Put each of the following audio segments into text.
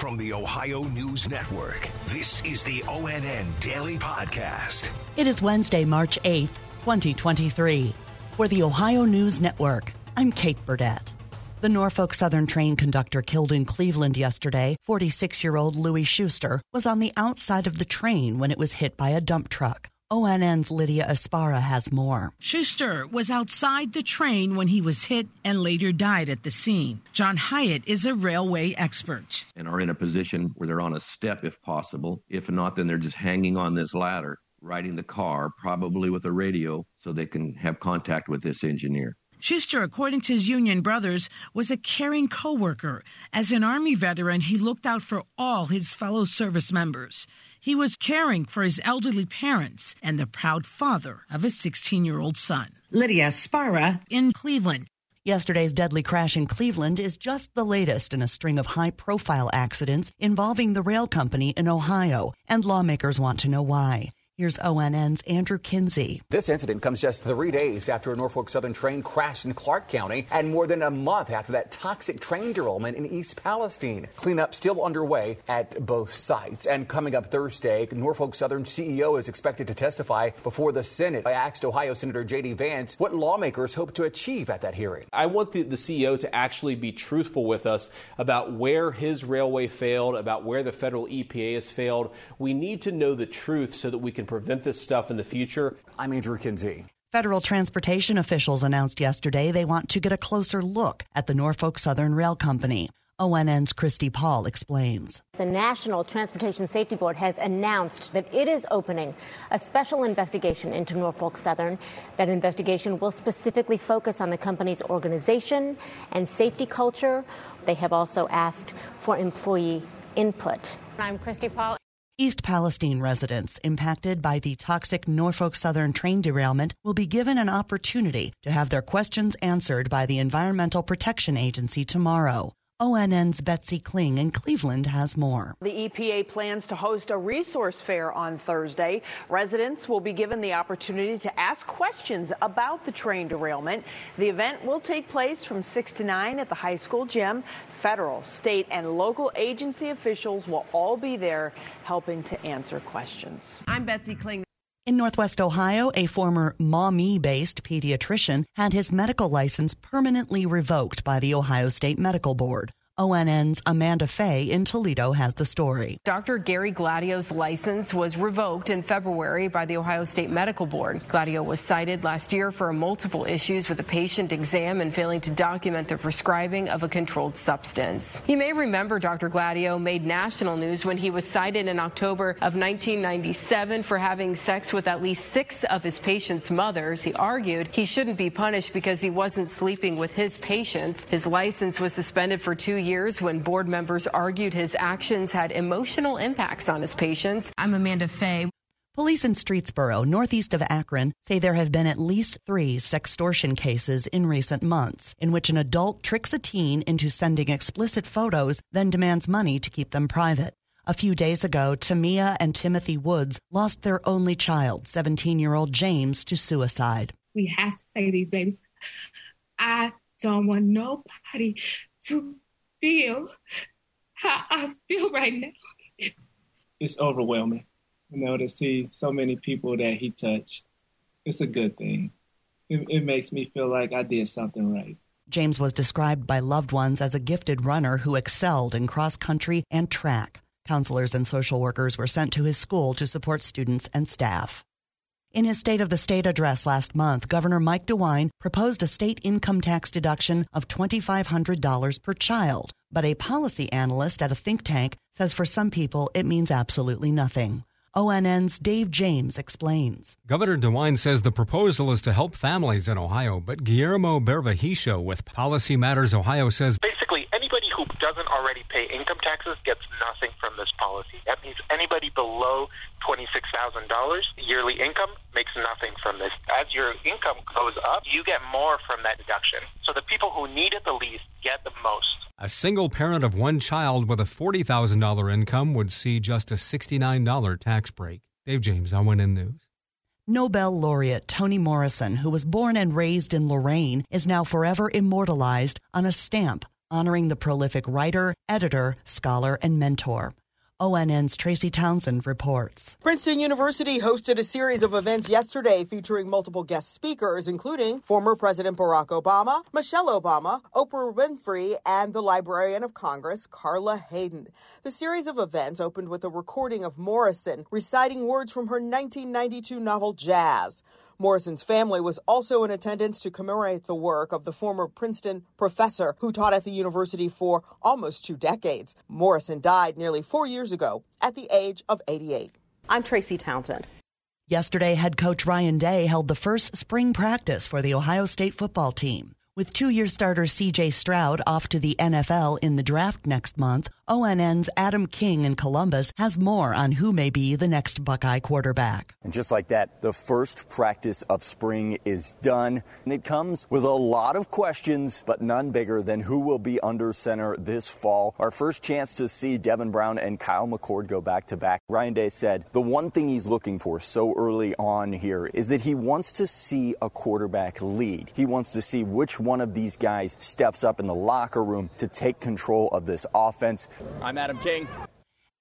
From the Ohio News Network, this is the ONN Daily Podcast. It is Wednesday, March 8th, 2023. For the Ohio News Network, I'm Kate Burdett. The Norfolk Southern train conductor killed in Cleveland yesterday, 46 year old Louis Schuster, was on the outside of the train when it was hit by a dump truck. ONN's Lydia Esparra has more. Schuster was outside the train when he was hit and later died at the scene. John Hyatt is a railway expert. And are in a position where they're on a step if possible. If not, then they're just hanging on this ladder, riding the car, probably with a radio, so they can have contact with this engineer. Schuster, according to his union brothers, was a caring coworker. As an Army veteran, he looked out for all his fellow service members. He was caring for his elderly parents and the proud father of his 16 year old son. Lydia Esparra in Cleveland. Yesterday's deadly crash in Cleveland is just the latest in a string of high profile accidents involving the rail company in Ohio, and lawmakers want to know why. Here's ONN's Andrew Kinsey. This incident comes just three days after a Norfolk Southern train crashed in Clark County and more than a month after that toxic train derailment in East Palestine. Cleanup still underway at both sites. And coming up Thursday, Norfolk Southern CEO is expected to testify before the Senate. I asked Ohio Senator J.D. Vance what lawmakers hope to achieve at that hearing. I want the, the CEO to actually be truthful with us about where his railway failed, about where the federal EPA has failed. We need to know the truth so that we can prevent this stuff in the future. I'm Andrew Kinsey. Federal transportation officials announced yesterday they want to get a closer look at the Norfolk Southern Rail Company. ONN's Christy Paul explains. The National Transportation Safety Board has announced that it is opening a special investigation into Norfolk Southern. That investigation will specifically focus on the company's organization and safety culture. They have also asked for employee input. I'm Christy Paul. East Palestine residents impacted by the toxic Norfolk Southern train derailment will be given an opportunity to have their questions answered by the Environmental Protection Agency tomorrow. ONN's Betsy Kling in Cleveland has more. The EPA plans to host a resource fair on Thursday. Residents will be given the opportunity to ask questions about the train derailment. The event will take place from 6 to 9 at the high school gym. Federal, state, and local agency officials will all be there helping to answer questions. I'm Betsy Kling. In Northwest Ohio, a former Maumee based pediatrician had his medical license permanently revoked by the Ohio State Medical Board. ONN's Amanda Fay in Toledo has the story. Dr. Gary Gladio's license was revoked in February by the Ohio State Medical Board. Gladio was cited last year for multiple issues with a patient exam and failing to document the prescribing of a controlled substance. You may remember Dr. Gladio made national news when he was cited in October of 1997 for having sex with at least six of his patients' mothers. He argued he shouldn't be punished because he wasn't sleeping with his patients. His license was suspended for two years years when board members argued his actions had emotional impacts on his patients. I'm Amanda Fay. Police in Streetsboro, northeast of Akron, say there have been at least three sextortion cases in recent months in which an adult tricks a teen into sending explicit photos, then demands money to keep them private. A few days ago, Tamia and Timothy Woods lost their only child, 17 year old James, to suicide. We have to save these babies. I don't want nobody to feel how I feel right now. It's overwhelming, you know, to see so many people that he touched. It's a good thing. It, it makes me feel like I did something right. James was described by loved ones as a gifted runner who excelled in cross country and track. Counselors and social workers were sent to his school to support students and staff. In his State of the State address last month, Governor Mike DeWine proposed a state income tax deduction of $2,500 per child. But a policy analyst at a think tank says for some people it means absolutely nothing. ONN's Dave James explains. Governor DeWine says the proposal is to help families in Ohio, but Guillermo Bervejillo with Policy Matters Ohio says basically anybody who doesn't already pay income taxes gets nothing from this policy. That means anybody below $26,000 yearly income makes nothing from this. As your income goes up, you get more from that deduction. So the people who need it the least get the most. A single parent of one child with a $40,000 income would see just a $69 tax break. Dave James, ONN News. Nobel laureate Toni Morrison, who was born and raised in Lorain, is now forever immortalized on a stamp honoring the prolific writer, editor, scholar, and mentor. ONN's Tracy Townsend reports. Princeton University hosted a series of events yesterday featuring multiple guest speakers, including former President Barack Obama, Michelle Obama, Oprah Winfrey, and the Librarian of Congress, Carla Hayden. The series of events opened with a recording of Morrison reciting words from her 1992 novel Jazz. Morrison's family was also in attendance to commemorate the work of the former Princeton professor who taught at the university for almost two decades. Morrison died nearly four years ago at the age of 88. I'm Tracy Townsend. Yesterday, head coach Ryan Day held the first spring practice for the Ohio State football team. With two year starter CJ Stroud off to the NFL in the draft next month, ONN's Adam King in Columbus has more on who may be the next Buckeye quarterback. And just like that, the first practice of spring is done. And it comes with a lot of questions, but none bigger than who will be under center this fall. Our first chance to see Devin Brown and Kyle McCord go back to back. Ryan Day said the one thing he's looking for so early on here is that he wants to see a quarterback lead. He wants to see which one of these guys steps up in the locker room to take control of this offense. I'm Adam King.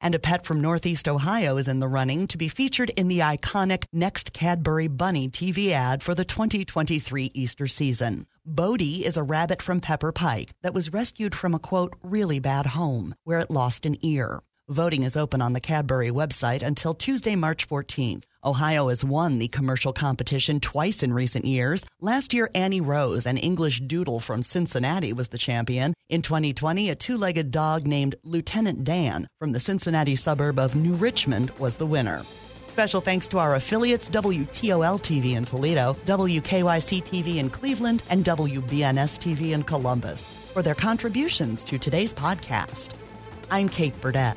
And a pet from Northeast Ohio is in the running to be featured in the iconic Next Cadbury Bunny TV ad for the 2023 Easter season. Bodie is a rabbit from Pepper Pike that was rescued from a quote, really bad home where it lost an ear. Voting is open on the Cadbury website until Tuesday, March 14th. Ohio has won the commercial competition twice in recent years. Last year, Annie Rose, an English doodle from Cincinnati, was the champion. In 2020, a two legged dog named Lieutenant Dan from the Cincinnati suburb of New Richmond was the winner. Special thanks to our affiliates WTOL TV in Toledo, WKYC TV in Cleveland, and WBNS TV in Columbus for their contributions to today's podcast. I'm Kate Burdett